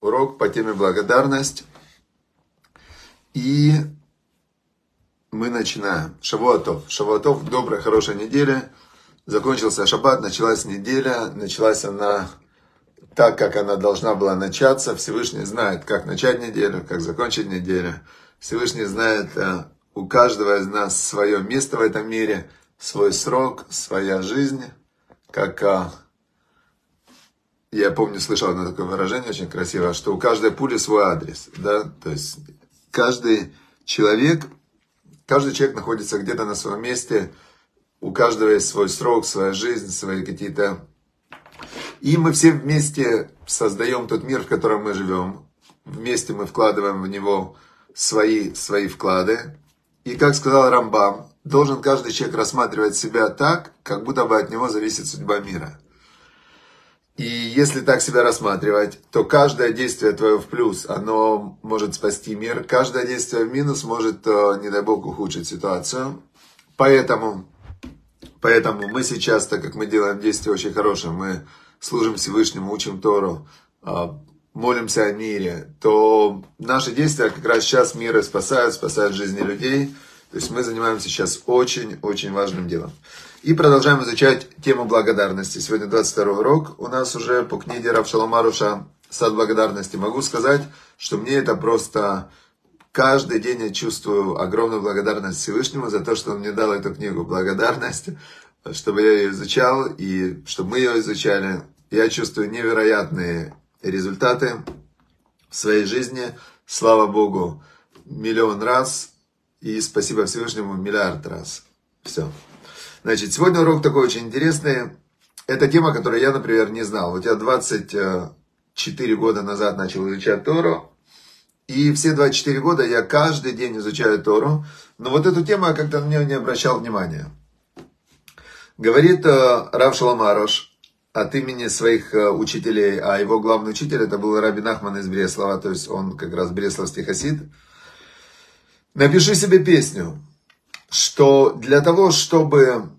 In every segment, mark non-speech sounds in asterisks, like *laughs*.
Урок по теме благодарность. И мы начинаем. Шавуатов. Шавуатов, добрая, хорошая неделя. Закончился шаббат, началась неделя. Началась она так, как она должна была начаться. Всевышний знает, как начать неделю, как закончить неделю. Всевышний знает э, у каждого из нас свое место в этом мире, свой срок, своя жизнь. Как э, я помню, слышал одно такое выражение очень красивое, что у каждой пули свой адрес. Да? То есть каждый человек, каждый человек находится где-то на своем месте, у каждого есть свой срок, своя жизнь, свои какие-то... И мы все вместе создаем тот мир, в котором мы живем. Вместе мы вкладываем в него свои, свои вклады. И как сказал Рамбам, должен каждый человек рассматривать себя так, как будто бы от него зависит судьба мира. И если так себя рассматривать, то каждое действие твое в плюс, оно может спасти мир. Каждое действие в минус может, э, не дай бог, ухудшить ситуацию. Поэтому, поэтому мы сейчас, так как мы делаем действие очень хорошее, мы служим Всевышнему, учим Тору, э, молимся о мире, то наши действия как раз сейчас мира спасают, спасают жизни людей. То есть мы занимаемся сейчас очень-очень важным делом. И продолжаем изучать тему благодарности. Сегодня 22 урок у нас уже по книге Равшаломаруша «Сад благодарности». Могу сказать, что мне это просто каждый день я чувствую огромную благодарность Всевышнему за то, что он мне дал эту книгу. Благодарность, чтобы я ее изучал и чтобы мы ее изучали. Я чувствую невероятные результаты в своей жизни. Слава Богу, миллион раз. И спасибо Всевышнему миллиард раз. Все. Значит, сегодня урок такой очень интересный. Это тема, которую я, например, не знал. Вот я 24 года назад начал изучать Тору. И все 24 года я каждый день изучаю Тору. Но вот эту тему я как-то на нее не обращал внимания. Говорит э, Рав Шаламарош от имени своих э, учителей, а его главный учитель это был Раби Нахман из Бреслова, то есть он как раз бресловский хасид. Напиши себе песню что для того, чтобы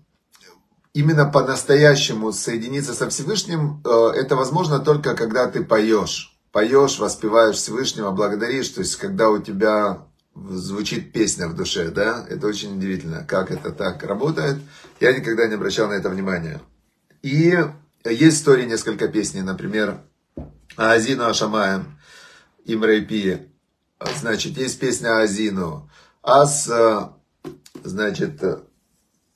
именно по-настоящему соединиться со Всевышним, э, это возможно только когда ты поешь. Поешь, воспеваешь Всевышнего, благодаришь. То есть, когда у тебя звучит песня в душе, да, это очень удивительно, как это так работает. Я никогда не обращал на это внимания. И есть в истории несколько песней, например, Азину Ашамаем, Имрейпи. Значит, есть песня Азину. Э, значит,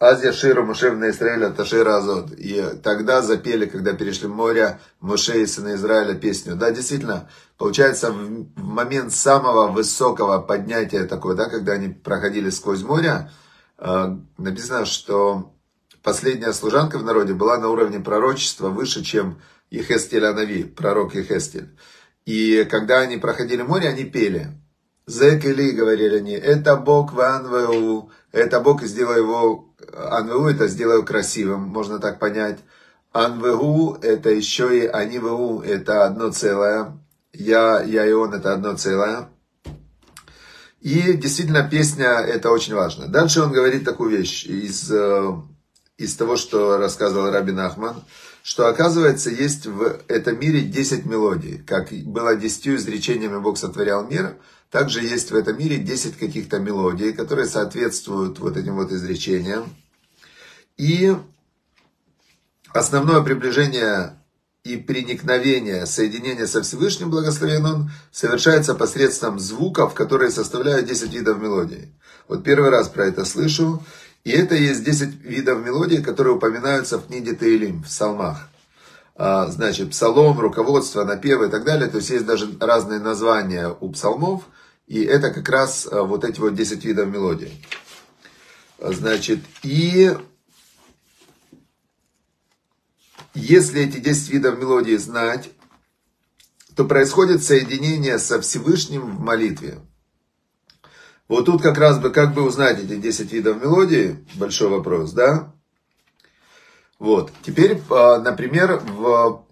Азия Шира Мушевна Израиля Ташира Азот. И тогда запели, когда перешли море, Муше и сына Израиля песню. Да, действительно, получается, в момент самого высокого поднятия такое, да, когда они проходили сквозь море, э, написано, что последняя служанка в народе была на уровне пророчества выше, чем Ехестель Анави, пророк Ехестель. И когда они проходили море, они пели. Зекели, говорили они, это Бог в Анвеу, это Бог сделал его, Анвеу это сделал красивым, можно так понять. Анвеу это еще и Анивеу, это одно целое. Я, я и он это одно целое. И действительно песня это очень важно. Дальше он говорит такую вещь из, э, из того, что рассказывал Рабин Ахман, что оказывается есть в этом мире 10 мелодий. Как было 10 изречениями Бог сотворял мир – также есть в этом мире 10 каких-то мелодий, которые соответствуют вот этим вот изречениям. И основное приближение и проникновение, соединение со Всевышним, благословен Он, совершается посредством звуков, которые составляют 10 видов мелодий. Вот первый раз про это слышу. И это есть 10 видов мелодий, которые упоминаются в книге Таилим, в псалмах. А, значит, псалом, руководство, напевы и так далее. То есть есть даже разные названия у псалмов – и это как раз э, вот эти вот 10 видов мелодий. Значит, и если эти 10 видов мелодии знать, то происходит соединение со Всевышним в молитве. Вот тут как раз бы, как бы узнать эти 10 видов мелодии, большой вопрос, да? Вот, теперь, э, например, в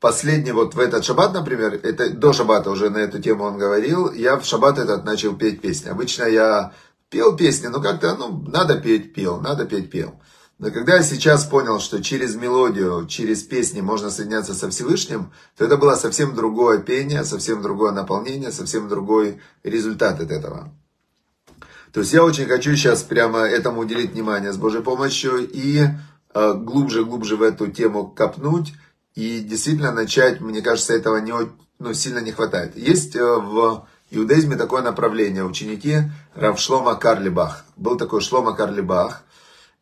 последний, вот в этот шаббат, например, это до шаббата уже на эту тему он говорил, я в шаббат этот начал петь песни. Обычно я пел песни, но как-то, ну, надо петь, пел, надо петь, пел. Но когда я сейчас понял, что через мелодию, через песни можно соединяться со Всевышним, то это было совсем другое пение, совсем другое наполнение, совсем другой результат от этого. То есть я очень хочу сейчас прямо этому уделить внимание с Божьей помощью и глубже-глубже в эту тему копнуть. И действительно начать, мне кажется, этого не, ну, сильно не хватает. Есть э, в иудаизме такое направление, ученики Равшлома Карлибах. Был такой Шлома Карлибах,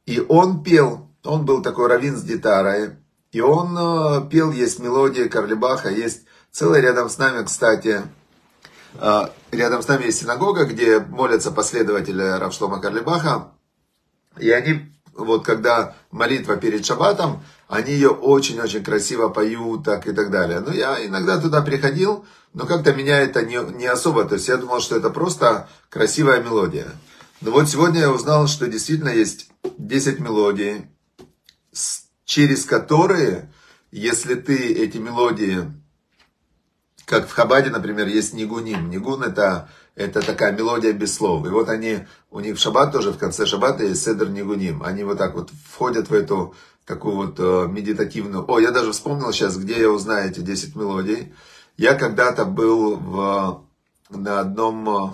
и он пел, он был такой раввин с гитарой, и он э, пел, есть мелодия Карлибаха, есть целая рядом с нами, кстати, э, рядом с нами есть синагога, где молятся последователи Равшлома Карлибаха, и они вот когда молитва перед шаббатом, они ее очень-очень красиво поют, так и так далее. Но я иногда туда приходил, но как-то меня это не, не особо, то есть я думал, что это просто красивая мелодия. Но вот сегодня я узнал, что действительно есть 10 мелодий, через которые, если ты эти мелодии, как в Хабаде, например, есть нигуним. Нигун это это такая мелодия без слов. И вот они, у них в шаббат тоже, в конце шаббата есть седр нигуним. Они вот так вот входят в эту такую вот э, медитативную... О, я даже вспомнил сейчас, где я узнаю эти 10 мелодий. Я когда-то был в, на одном, э,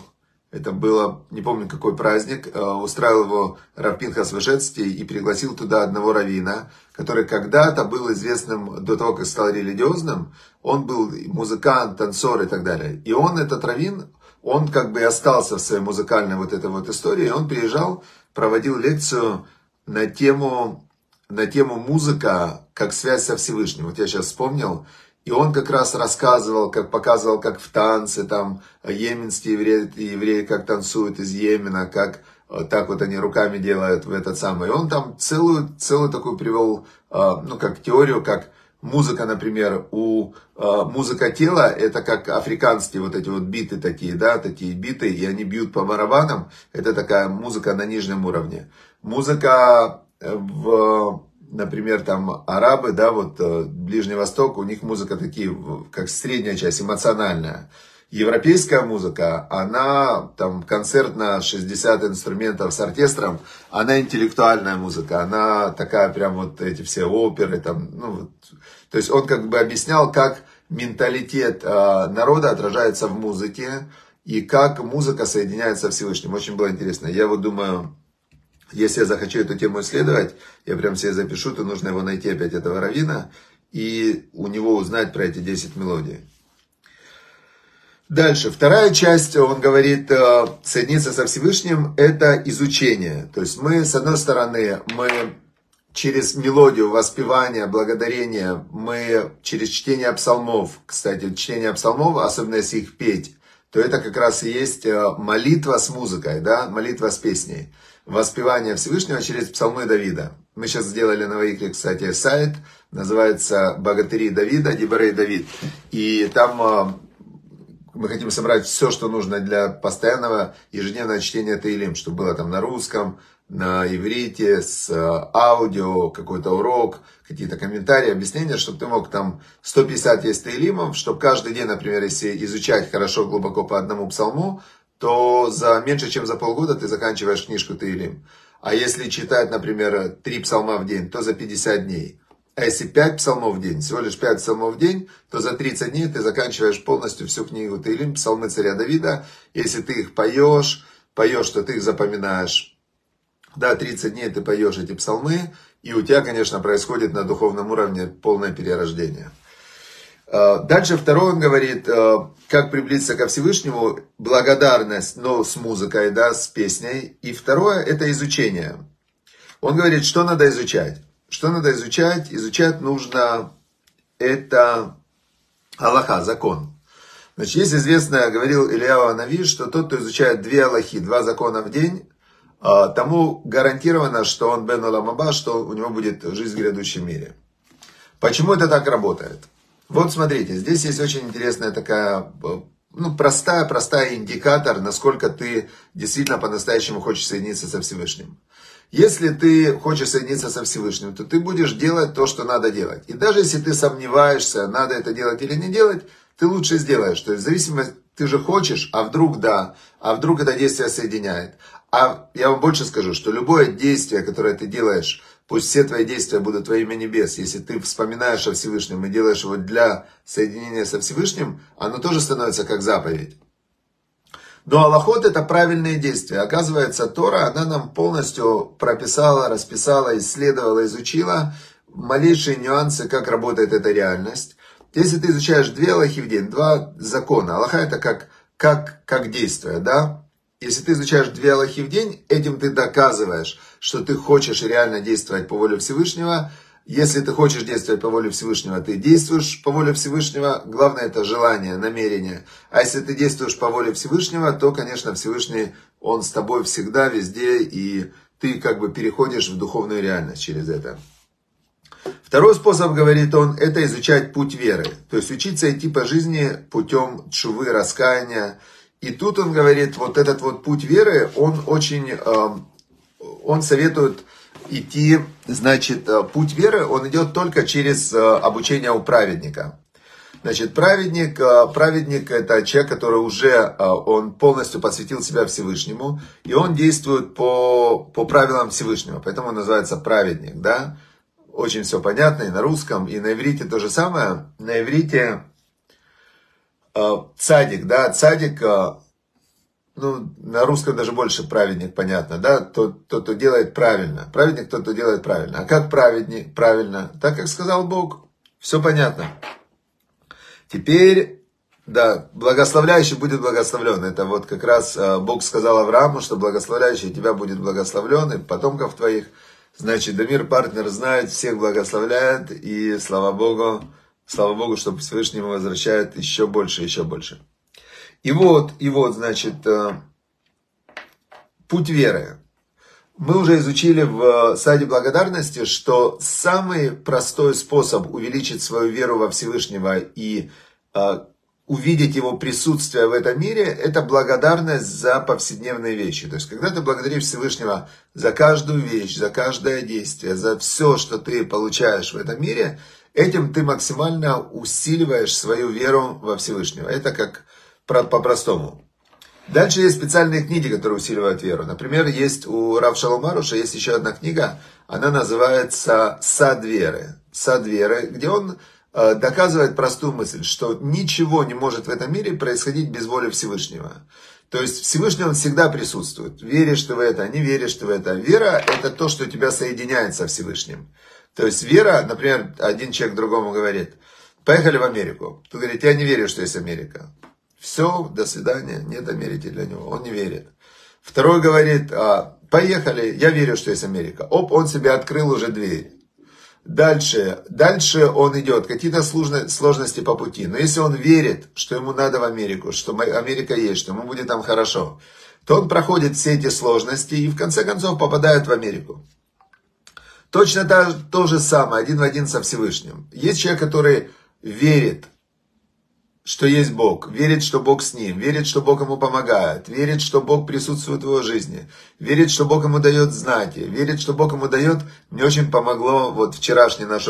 это было, не помню какой праздник, э, устраивал его Равпинхас Вышецкий и пригласил туда одного равина, который когда-то был известным, до того, как стал религиозным, он был музыкант, танцор и так далее. И он, этот равин, он как бы остался в своей музыкальной вот этой вот истории. Он приезжал, проводил лекцию на тему, на тему музыка как связь со Всевышним. Вот я сейчас вспомнил. И он как раз рассказывал, как показывал, как в танце, там, йеменские евреи, евреи как танцуют из Йемена, как э, так вот они руками делают в этот самый. И он там целую, целую такую привел, э, ну, как теорию, как музыка, например, у э, музыка тела, это как африканские вот эти вот биты такие, да, такие биты, и они бьют по барабанам, это такая музыка на нижнем уровне. Музыка в, например, там арабы, да, вот э, Ближний Восток, у них музыка такие, как средняя часть, эмоциональная. Европейская музыка, она там концерт на 60 инструментов с оркестром, она интеллектуальная музыка, она такая прям вот эти все оперы, там, ну, вот. то есть он как бы объяснял, как менталитет э, народа отражается в музыке и как музыка соединяется со Всевышним. Очень было интересно. Я вот думаю, если я захочу эту тему исследовать, я прям себе запишу, то нужно его найти опять этого равина и у него узнать про эти 10 мелодий. Дальше, вторая часть, он говорит, э, соединиться со Всевышним, это изучение. То есть мы, с одной стороны, мы через мелодию, воспевания, благодарения, мы через чтение псалмов, кстати, чтение псалмов, особенно если их петь, то это как раз и есть э, молитва с музыкой, да, молитва с песней. Воспевание Всевышнего через псалмы Давида. Мы сейчас сделали на Ваикре, кстати, сайт, называется «Богатыри Давида», «Дибарей Давид». И там э, мы хотим собрать все, что нужно для постоянного ежедневного чтения Таилим, чтобы было там на русском, на иврите, с э, аудио, какой-то урок, какие-то комментарии, объяснения, чтобы ты мог там 150 есть Таилимов, чтобы каждый день, например, если изучать хорошо, глубоко по одному псалму, то за меньше, чем за полгода ты заканчиваешь книжку Таилим. А если читать, например, три псалма в день, то за 50 дней. А если 5 псалмов в день, всего лишь 5 псалмов в день, то за 30 дней ты заканчиваешь полностью всю книгу Таилим, псалмы царя Давида. Если ты их поешь, поешь, то ты их запоминаешь. Да, 30 дней ты поешь эти псалмы, и у тебя, конечно, происходит на духовном уровне полное перерождение. А, дальше второй он говорит, а, как приблизиться ко Всевышнему, благодарность, но с музыкой, да, с песней. И второе, это изучение. Он говорит, что надо изучать. Что надо изучать? Изучать нужно это Аллаха, закон. Значит, есть известно, говорил Илья Нави, что тот, кто изучает две Аллахи, два закона в день, а, тому гарантировано, что он Бен Аламаба, что у него будет жизнь в грядущем мире. Почему это так работает? Вот смотрите, здесь есть очень интересная такая, ну, простая, простая индикатор, насколько ты действительно по-настоящему хочешь соединиться со Всевышним. Если ты хочешь соединиться со Всевышним, то ты будешь делать то, что надо делать. И даже если ты сомневаешься, надо это делать или не делать, ты лучше сделаешь. То есть в зависимости, ты же хочешь, а вдруг да, а вдруг это действие соединяет. А я вам больше скажу, что любое действие, которое ты делаешь Пусть все твои действия будут во имя небес. Если ты вспоминаешь о Всевышнем и делаешь его для соединения со Всевышним, оно тоже становится как заповедь. Но Аллахот это правильные действия. Оказывается, Тора, она нам полностью прописала, расписала, исследовала, изучила малейшие нюансы, как работает эта реальность. Если ты изучаешь две Аллахи в день, два закона, Аллаха это как, как, как действие, да? Если ты изучаешь две Аллахи в день, этим ты доказываешь, что ты хочешь реально действовать по воле Всевышнего. Если ты хочешь действовать по воле Всевышнего, ты действуешь по воле Всевышнего. Главное это желание, намерение. А если ты действуешь по воле Всевышнего, то, конечно, Всевышний, он с тобой всегда, везде, и ты как бы переходишь в духовную реальность через это. Второй способ, говорит он, это изучать путь веры. То есть учиться идти по жизни путем чувы, раскаяния, и тут он говорит, вот этот вот путь веры, он очень, эм, он советует идти, значит, э, путь веры, он идет только через э, обучение у праведника. Значит, праведник, э, праведник это человек, который уже, он полностью посвятил себя Всевышнему, и он действует по, по правилам Всевышнего, поэтому он называется праведник, да. Очень все понятно и на русском, и на иврите то же самое. На иврите цадик, да, цадик, ну, на русском даже больше праведник, понятно, да, тот, тот, кто делает правильно. Праведник тот, кто делает правильно. А как праведник, правильно? Так, как сказал Бог. Все понятно. Теперь, да, благословляющий будет благословлен. Это вот как раз э, Бог сказал Аврааму, что благословляющий тебя будет благословлен, и потомков твоих. Значит, Дамир партнер знает, всех благословляет, и слава Богу, Слава Богу, что Всевышний ему возвращает еще больше, еще больше. И вот, и вот, значит, э, путь веры. Мы уже изучили в саде благодарности, что самый простой способ увеличить свою веру во Всевышнего и э, увидеть его присутствие в этом мире, это благодарность за повседневные вещи. То есть, когда ты благодаришь Всевышнего за каждую вещь, за каждое действие, за все, что ты получаешь в этом мире, Этим ты максимально усиливаешь свою веру во Всевышнего. Это как по-простому. Дальше есть специальные книги, которые усиливают веру. Например, есть у Рав Шаломаруша есть еще одна книга, она называется «Сад веры». «Сад веры», где он э, доказывает простую мысль, что ничего не может в этом мире происходить без воли Всевышнего. То есть Всевышний он всегда присутствует. Веришь ты в это, не веришь ты в это. Вера это то, что тебя соединяет со Всевышним. То есть вера, например, один человек другому говорит, поехали в Америку. Тут говорит, я не верю, что есть Америка. Все, до свидания, нет Америки для него, он не верит. Второй говорит, а, поехали, я верю, что есть Америка. Оп, он себе открыл уже дверь. Дальше, дальше он идет, какие-то сложности по пути. Но если он верит, что ему надо в Америку, что Америка есть, что ему будет там хорошо, то он проходит все эти сложности и в конце концов попадает в Америку. Точно то, то же самое, один в один со Всевышним. Есть человек, который верит, что есть Бог, верит, что Бог с ним, верит, что Бог ему помогает, верит, что Бог присутствует в его жизни, верит, что Бог ему дает знаки, верит, что Бог ему дает, мне очень помогло вот вчерашний наш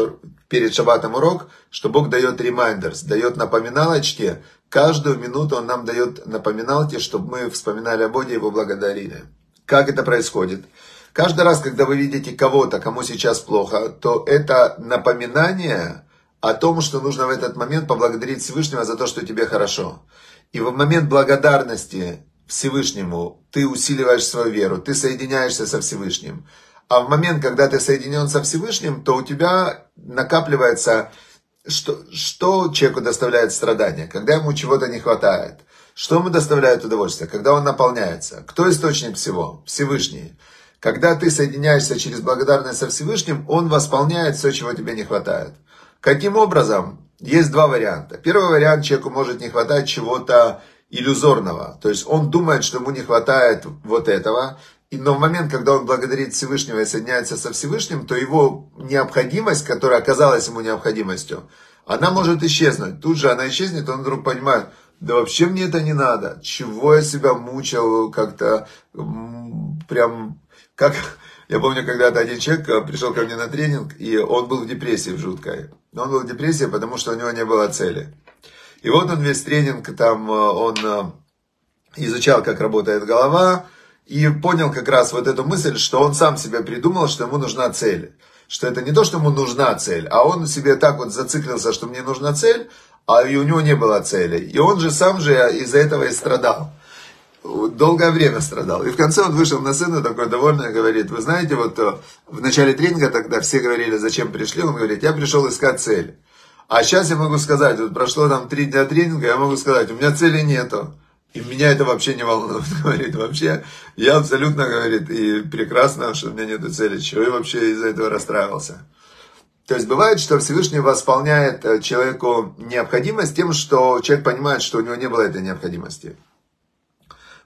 перед шабатом урок, что Бог дает reminders, дает напоминалочки, каждую минуту Он нам дает напоминалки, чтобы мы вспоминали о Боге и Его благодарили. Как это происходит? Каждый раз, когда вы видите кого-то, кому сейчас плохо, то это напоминание о том, что нужно в этот момент поблагодарить Всевышнего за то, что тебе хорошо. И в момент благодарности Всевышнему ты усиливаешь свою веру, ты соединяешься со Всевышним. А в момент, когда ты соединен со Всевышним, то у тебя накапливается, что, что человеку доставляет страдания, когда ему чего-то не хватает. Что ему доставляет удовольствие, когда он наполняется. Кто источник всего? Всевышний. Когда ты соединяешься через благодарность со Всевышним, Он восполняет все, чего тебе не хватает. Каким образом? Есть два варианта. Первый вариант, человеку может не хватать чего-то иллюзорного. То есть он думает, что ему не хватает вот этого, но в момент, когда он благодарит Всевышнего и соединяется со Всевышним, то его необходимость, которая оказалась ему необходимостью, она может исчезнуть. Тут же она исчезнет, он вдруг понимает, да вообще мне это не надо. Чего я себя мучил как-то прям как, я помню, когда-то один человек э, пришел ко мне на тренинг, и он был в депрессии в жуткой. Он был в депрессии, потому что у него не было цели. И вот он весь тренинг, там э, он э, изучал, как работает голова, и понял как раз вот эту мысль, что он сам себе придумал, что ему нужна цель. Что это не то, что ему нужна цель, а он себе так вот зациклился, что мне нужна цель, а и у него не было цели. И он же сам же из-за этого и страдал. Долгое время страдал. И в конце он вышел на сцену такой довольный, говорит, вы знаете, вот э, в начале тренинга тогда все говорили, зачем пришли, он говорит, я пришел искать цель. А сейчас я могу сказать, вот прошло там три дня тренинга, я могу сказать, у меня цели нету. И меня это вообще не волнует, *laughs* говорит, вообще, я абсолютно, говорит, и прекрасно, что у меня нет цели, чего я вообще из-за этого расстраивался. То есть бывает, что Всевышний восполняет э, человеку необходимость тем, что человек понимает, что у него не было этой необходимости.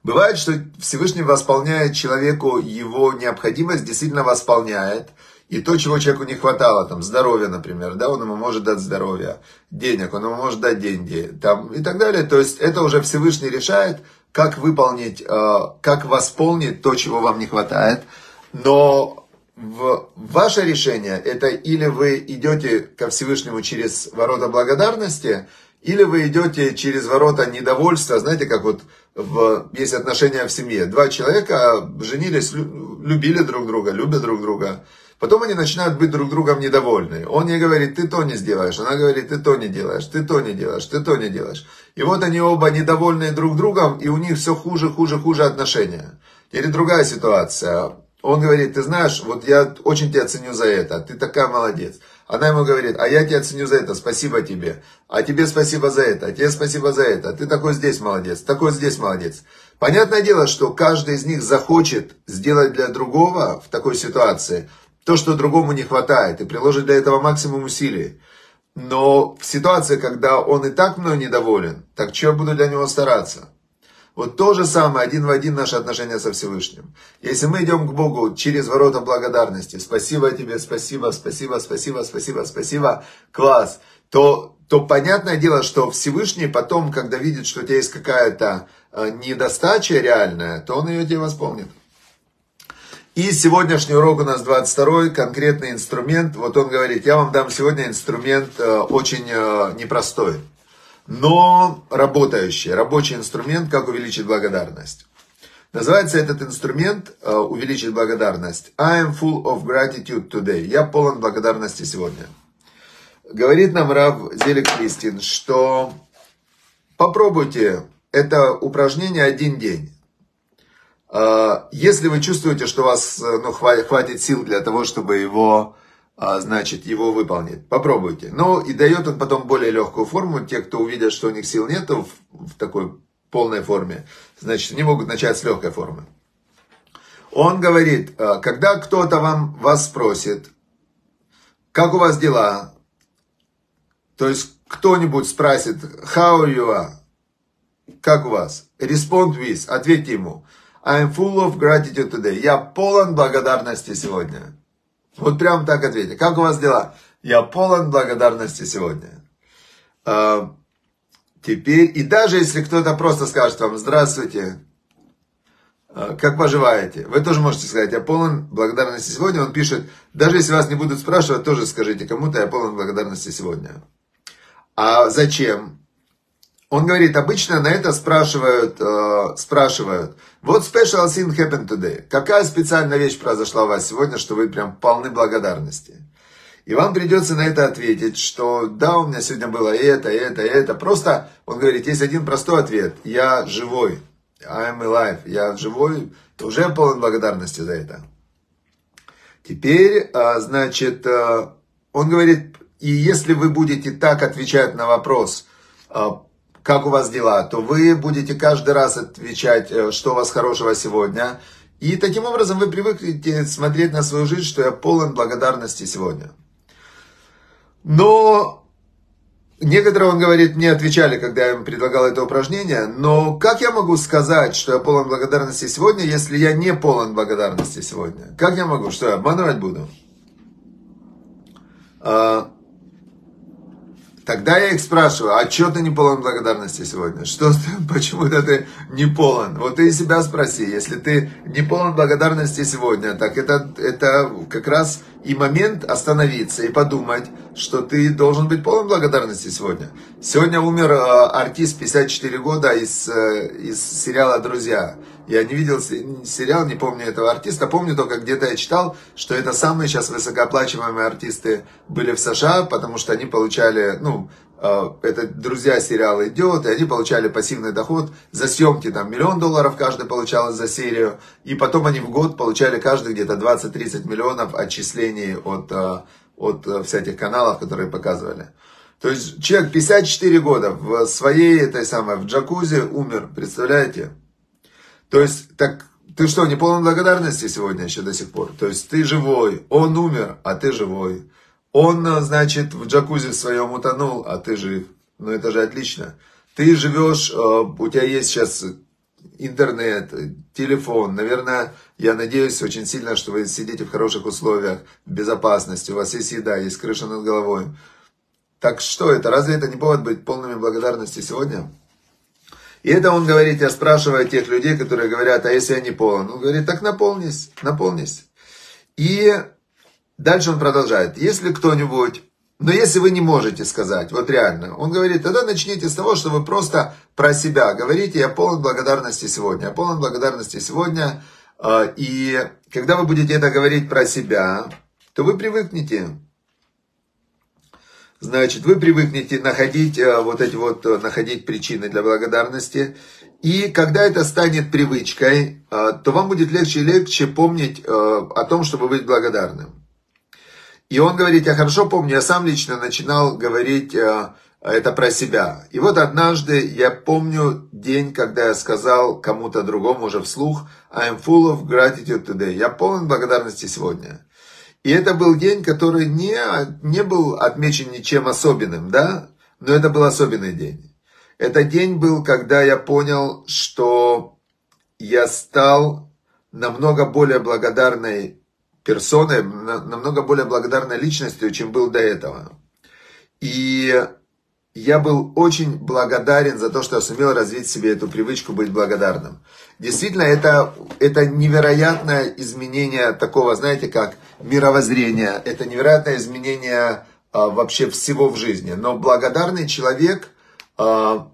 Бывает, что Всевышний восполняет человеку его необходимость, действительно восполняет – и то, чего человеку не хватало, там, здоровья, например, да, он ему может дать здоровье, денег, он ему может дать деньги, там, и так далее. То есть это уже Всевышний решает, как выполнить, э, как восполнить то, чего вам не хватает. Но в ваше решение это или вы идете ко Всевышнему через ворота благодарности, или вы идете через ворота недовольства, знаете, как вот в, есть отношения в семье. Два человека женились, любили друг друга, любят друг друга, Потом они начинают быть друг другом недовольны. Он ей говорит, ты то не сделаешь. Она говорит, ты то не делаешь, ты то не делаешь, ты то не делаешь. И вот они оба недовольны друг другом, и у них все хуже, хуже, хуже отношения. Или другая ситуация. Он говорит, ты знаешь, вот я очень тебя ценю за это, ты такая молодец. Она ему говорит, а я тебя ценю за это, спасибо тебе. А тебе спасибо за это, а тебе спасибо за это. Ты такой здесь молодец, такой здесь молодец. Понятное дело, что каждый из них захочет сделать для другого в такой ситуации то, что другому не хватает, и приложит для этого максимум усилий. Но в ситуации, когда он и так мной недоволен, так что я буду для него стараться? Вот то же самое, один в один наши отношения со Всевышним. Если мы идем к Богу через ворота благодарности, спасибо тебе, спасибо, спасибо, спасибо, спасибо, спасибо, класс, то, то понятное дело, что Всевышний потом, когда видит, что у тебя есть какая-то э, недостача реальная, то он ее тебе восполнит. И сегодняшний урок у нас 22 конкретный инструмент. Вот он говорит, я вам дам сегодня инструмент э, очень э, непростой, но работающий, рабочий инструмент, как увеличить благодарность. Называется этот инструмент э, увеличить благодарность. I am full of gratitude today. Я полон благодарности сегодня. Говорит нам Рав Зелик Кристин, что попробуйте это упражнение один день. А, если вы чувствуете, что у вас э, ну, хватит сил для того, чтобы его, а, значит, его выполнить, попробуйте. Ну и дает он потом более легкую форму. Те, кто увидят, что у них сил нет в, в такой полной форме, значит, они могут начать с легкой формы. Он говорит, а, когда кто-то вам, вас спросит, как у вас дела, то есть кто-нибудь спросит, how you are, как у вас, respond with, ответьте ему, I'm full of gratitude today. Я полон благодарности сегодня. Вот прям так ответьте. Как у вас дела? Я полон благодарности сегодня. А, теперь, и даже если кто-то просто скажет вам, здравствуйте, а, как поживаете? Вы тоже можете сказать, я полон благодарности сегодня. Он пишет, даже если вас не будут спрашивать, тоже скажите кому-то, я полон благодарности сегодня. А зачем? Он говорит, обычно на это спрашивают, э, спрашивают, вот special thing happened today. Какая специальная вещь произошла у вас сегодня, что вы прям полны благодарности? И вам придется на это ответить, что да, у меня сегодня было это, это, это. Просто, он говорит, есть один простой ответ. Я живой. I'm alive. Я живой. Уже полон благодарности за это. Теперь, э, значит, э, он говорит, и если вы будете так отвечать на вопрос, э, как у вас дела, то вы будете каждый раз отвечать, э, что у вас хорошего сегодня. И таким образом вы привыкнете смотреть на свою жизнь, что я полон благодарности сегодня. Но некоторые, он говорит, мне отвечали, когда я им предлагал это упражнение, но как я могу сказать, что я полон благодарности сегодня, если я не полон благодарности сегодня? Как я могу? Что я обманывать буду? Тогда я их спрашиваю, а что ты не полон благодарности сегодня? Что *laughs* почему-то ты не полон? Вот ты себя спроси, если ты не полон благодарности сегодня, так это, это как раз и момент остановиться и подумать, что ты должен быть полон благодарности сегодня. Сегодня умер э, артист 54 года из, э, из сериала «Друзья». Я не видел сериал, не помню этого артиста. Помню только, где-то я читал, что это самые сейчас высокооплачиваемые артисты были в США, потому что они получали, ну, э, это «Друзья» сериал идет, и они получали пассивный доход за съемки, там, миллион долларов каждый получал за серию, и потом они в год получали каждый где-то 20-30 миллионов отчислений от, э, от э, всяких каналов, которые показывали. То есть человек 54 года в своей этой самой, в джакузи умер, представляете? То есть, так ты что, не полон благодарности сегодня еще до сих пор? То есть ты живой, он умер, а ты живой. Он, значит, в джакузи своем утонул, а ты жив. Ну это же отлично. Ты живешь, э, у тебя есть сейчас интернет, телефон. Наверное, я надеюсь очень сильно, что вы сидите в хороших условиях, в безопасности, у вас есть еда, есть крыша над головой. Так что это? Разве это не повод быть полными благодарности сегодня? И это он говорит, я спрашиваю тех людей, которые говорят, а если я не полон? Он говорит, так наполнись, наполнись. И дальше он продолжает, если кто-нибудь, но если вы не можете сказать, вот реально, он говорит, тогда начните с того, что вы просто про себя говорите, я полон благодарности сегодня, я полон благодарности сегодня, а, и когда вы будете это говорить про себя, то вы привыкнете Значит, вы привыкнете находить э, вот эти вот, э, находить причины для благодарности. И когда это станет привычкой, э, то вам будет легче и легче помнить о том, чтобы быть благодарным. И он говорит, я хорошо помню, я сам лично начинал говорить это про себя. И вот однажды я помню день, когда я сказал кому-то другому уже вслух, I'm full of gratitude today. Я полон благодарности сегодня. И это был день, который не, не был отмечен ничем особенным, да, но это был особенный день. Это день был, когда я понял, что я стал намного более благодарной персоной, намного более благодарной личностью, чем был до этого. И я был очень благодарен за то, что я сумел развить в себе эту привычку быть благодарным. Действительно, это, это невероятное изменение такого, знаете, как мировоззрения. Это невероятное изменение а, вообще всего в жизни. Но благодарный человек, а,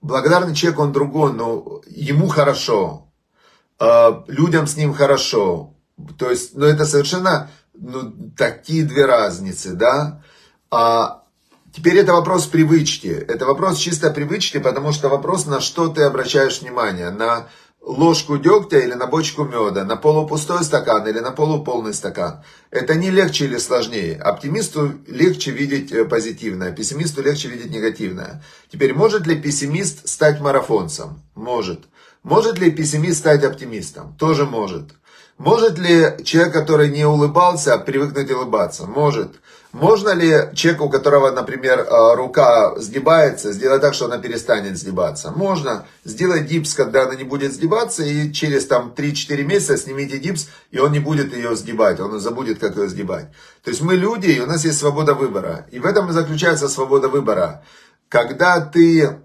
благодарный человек, он другой, но ему хорошо, а, людям с ним хорошо. То есть, ну это совершенно ну, такие две разницы, да. А, Теперь это вопрос привычки. Это вопрос чисто привычки, потому что вопрос, на что ты обращаешь внимание. На ложку дегтя или на бочку меда, на полупустой стакан или на полуполный стакан. Это не легче или сложнее. Оптимисту легче видеть э, позитивное, пессимисту легче видеть негативное. Теперь, может ли пессимист стать марафонцем? Может. Может ли пессимист стать оптимистом? Тоже может. Может ли человек, который не улыбался, привыкнуть улыбаться? Может. Можно ли человеку, у которого, например, э, рука сгибается, сделать так, что она перестанет сгибаться? Можно. Сделать гипс, когда она не будет сгибаться, и через там 3-4 месяца снимите гипс, и он не будет ее сгибать, он забудет, как ее сгибать. То есть мы люди, и у нас есть свобода выбора. И в этом и заключается свобода выбора. Когда ты,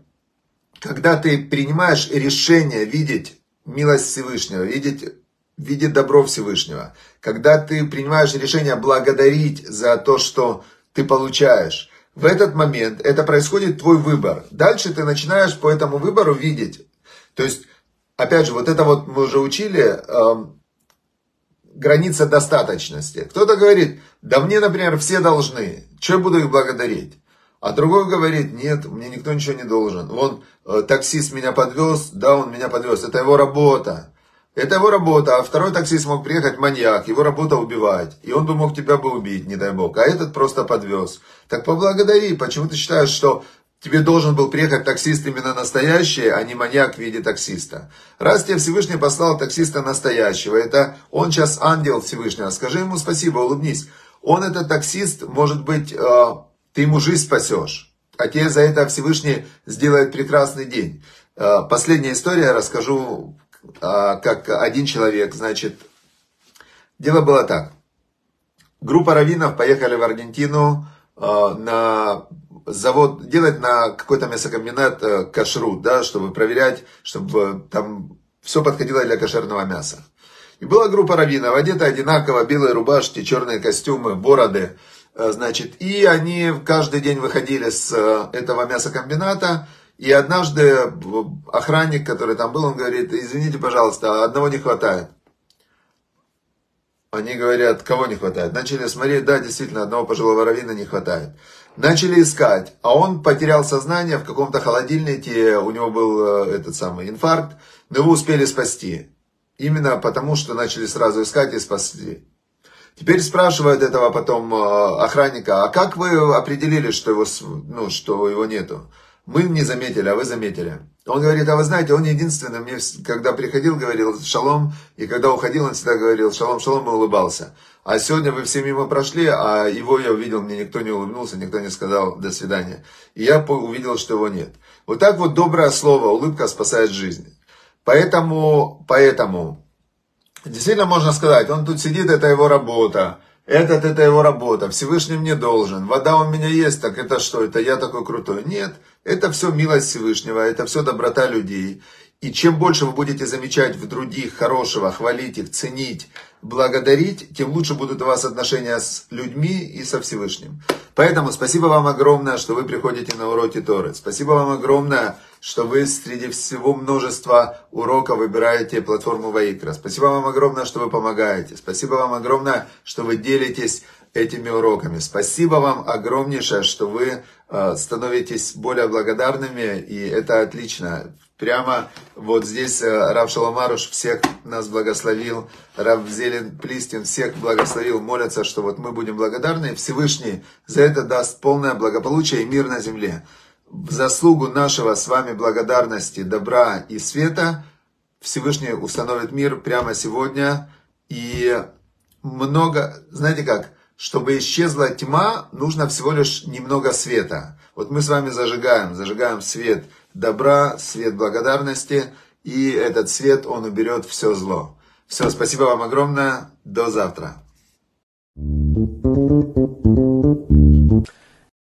когда ты принимаешь решение видеть милость Всевышнего, видеть видит добро Всевышнего. Когда ты принимаешь решение благодарить за то, что ты получаешь, в этот момент это происходит твой выбор. Дальше ты начинаешь по этому выбору видеть. То есть, опять же, вот это вот мы уже учили, э, граница достаточности. Кто-то говорит, да мне, например, все должны, что я буду их благодарить? А другой говорит, нет, мне никто ничего не должен. Вон, э, таксист меня подвез, да, он меня подвез, это его работа. Это его работа, а второй таксист мог приехать маньяк, его работа убивать. И он бы мог тебя бы убить, не дай бог. А этот просто подвез. Так поблагодари, почему ты считаешь, что тебе должен был приехать таксист именно настоящий, а не маньяк в виде таксиста. Раз тебе Всевышний послал таксиста настоящего, это он сейчас ангел Всевышнего, скажи ему спасибо, улыбнись. Он этот таксист, может быть, э, ты ему жизнь спасешь. А тебе за это Всевышний сделает прекрасный день. Э, последняя история расскажу а, как один человек, значит, дело было так. Группа раввинов поехали в Аргентину а, на завод, делать на какой-то мясокомбинат э, кашрут, да, чтобы проверять, чтобы там все подходило для кошерного мяса. И была группа раввинов, одеты одинаково, белые рубашки, черные костюмы, бороды. Э, значит, и они каждый день выходили с э, этого мясокомбината, и однажды охранник, который там был, он говорит, извините, пожалуйста, одного не хватает. Они говорят, кого не хватает? Начали смотреть, да, действительно, одного пожилого равина не хватает. Начали искать, а он потерял сознание в каком-то холодильнике, у него был э, этот самый инфаркт, но его успели спасти. Именно потому, что начали сразу искать и спасли. Теперь спрашивают этого потом э, охранника, а как вы определили, что его, ну, что его нету? Мы не заметили, а вы заметили. Он говорит, а вы знаете, он единственный, мне, когда приходил, говорил шалом, и когда уходил, он всегда говорил шалом, шалом и улыбался. А сегодня вы все мимо прошли, а его я увидел, мне никто не улыбнулся, никто не сказал до свидания. И я увидел, что его нет. Вот так вот доброе слово, улыбка спасает жизнь. Поэтому, поэтому, действительно можно сказать, он тут сидит, это его работа. Этот, это его работа, Всевышний мне должен. Вода у меня есть, так это что, это я такой крутой? Нет, это все милость Всевышнего, это все доброта людей. И чем больше вы будете замечать в других хорошего, хвалить их, ценить, благодарить, тем лучше будут у вас отношения с людьми и со Всевышним. Поэтому спасибо вам огромное, что вы приходите на уроки Торы. Спасибо вам огромное, что вы среди всего множества уроков выбираете платформу Ваикра. Спасибо вам огромное, что вы помогаете. Спасибо вам огромное, что вы делитесь этими уроками. Спасибо вам огромнейшее, что вы э, становитесь более благодарными, и это отлично. Прямо вот здесь э, Рав Шаламаруш всех нас благословил, Рав Зелен Плистин всех благословил, молятся, что вот мы будем благодарны, Всевышний за это даст полное благополучие и мир на земле. В заслугу нашего с вами благодарности, добра и света Всевышний установит мир прямо сегодня. И много, знаете как, чтобы исчезла тьма, нужно всего лишь немного света. Вот мы с вами зажигаем, зажигаем свет добра, свет благодарности, и этот свет, он уберет все зло. Все, спасибо вам огромное, до завтра.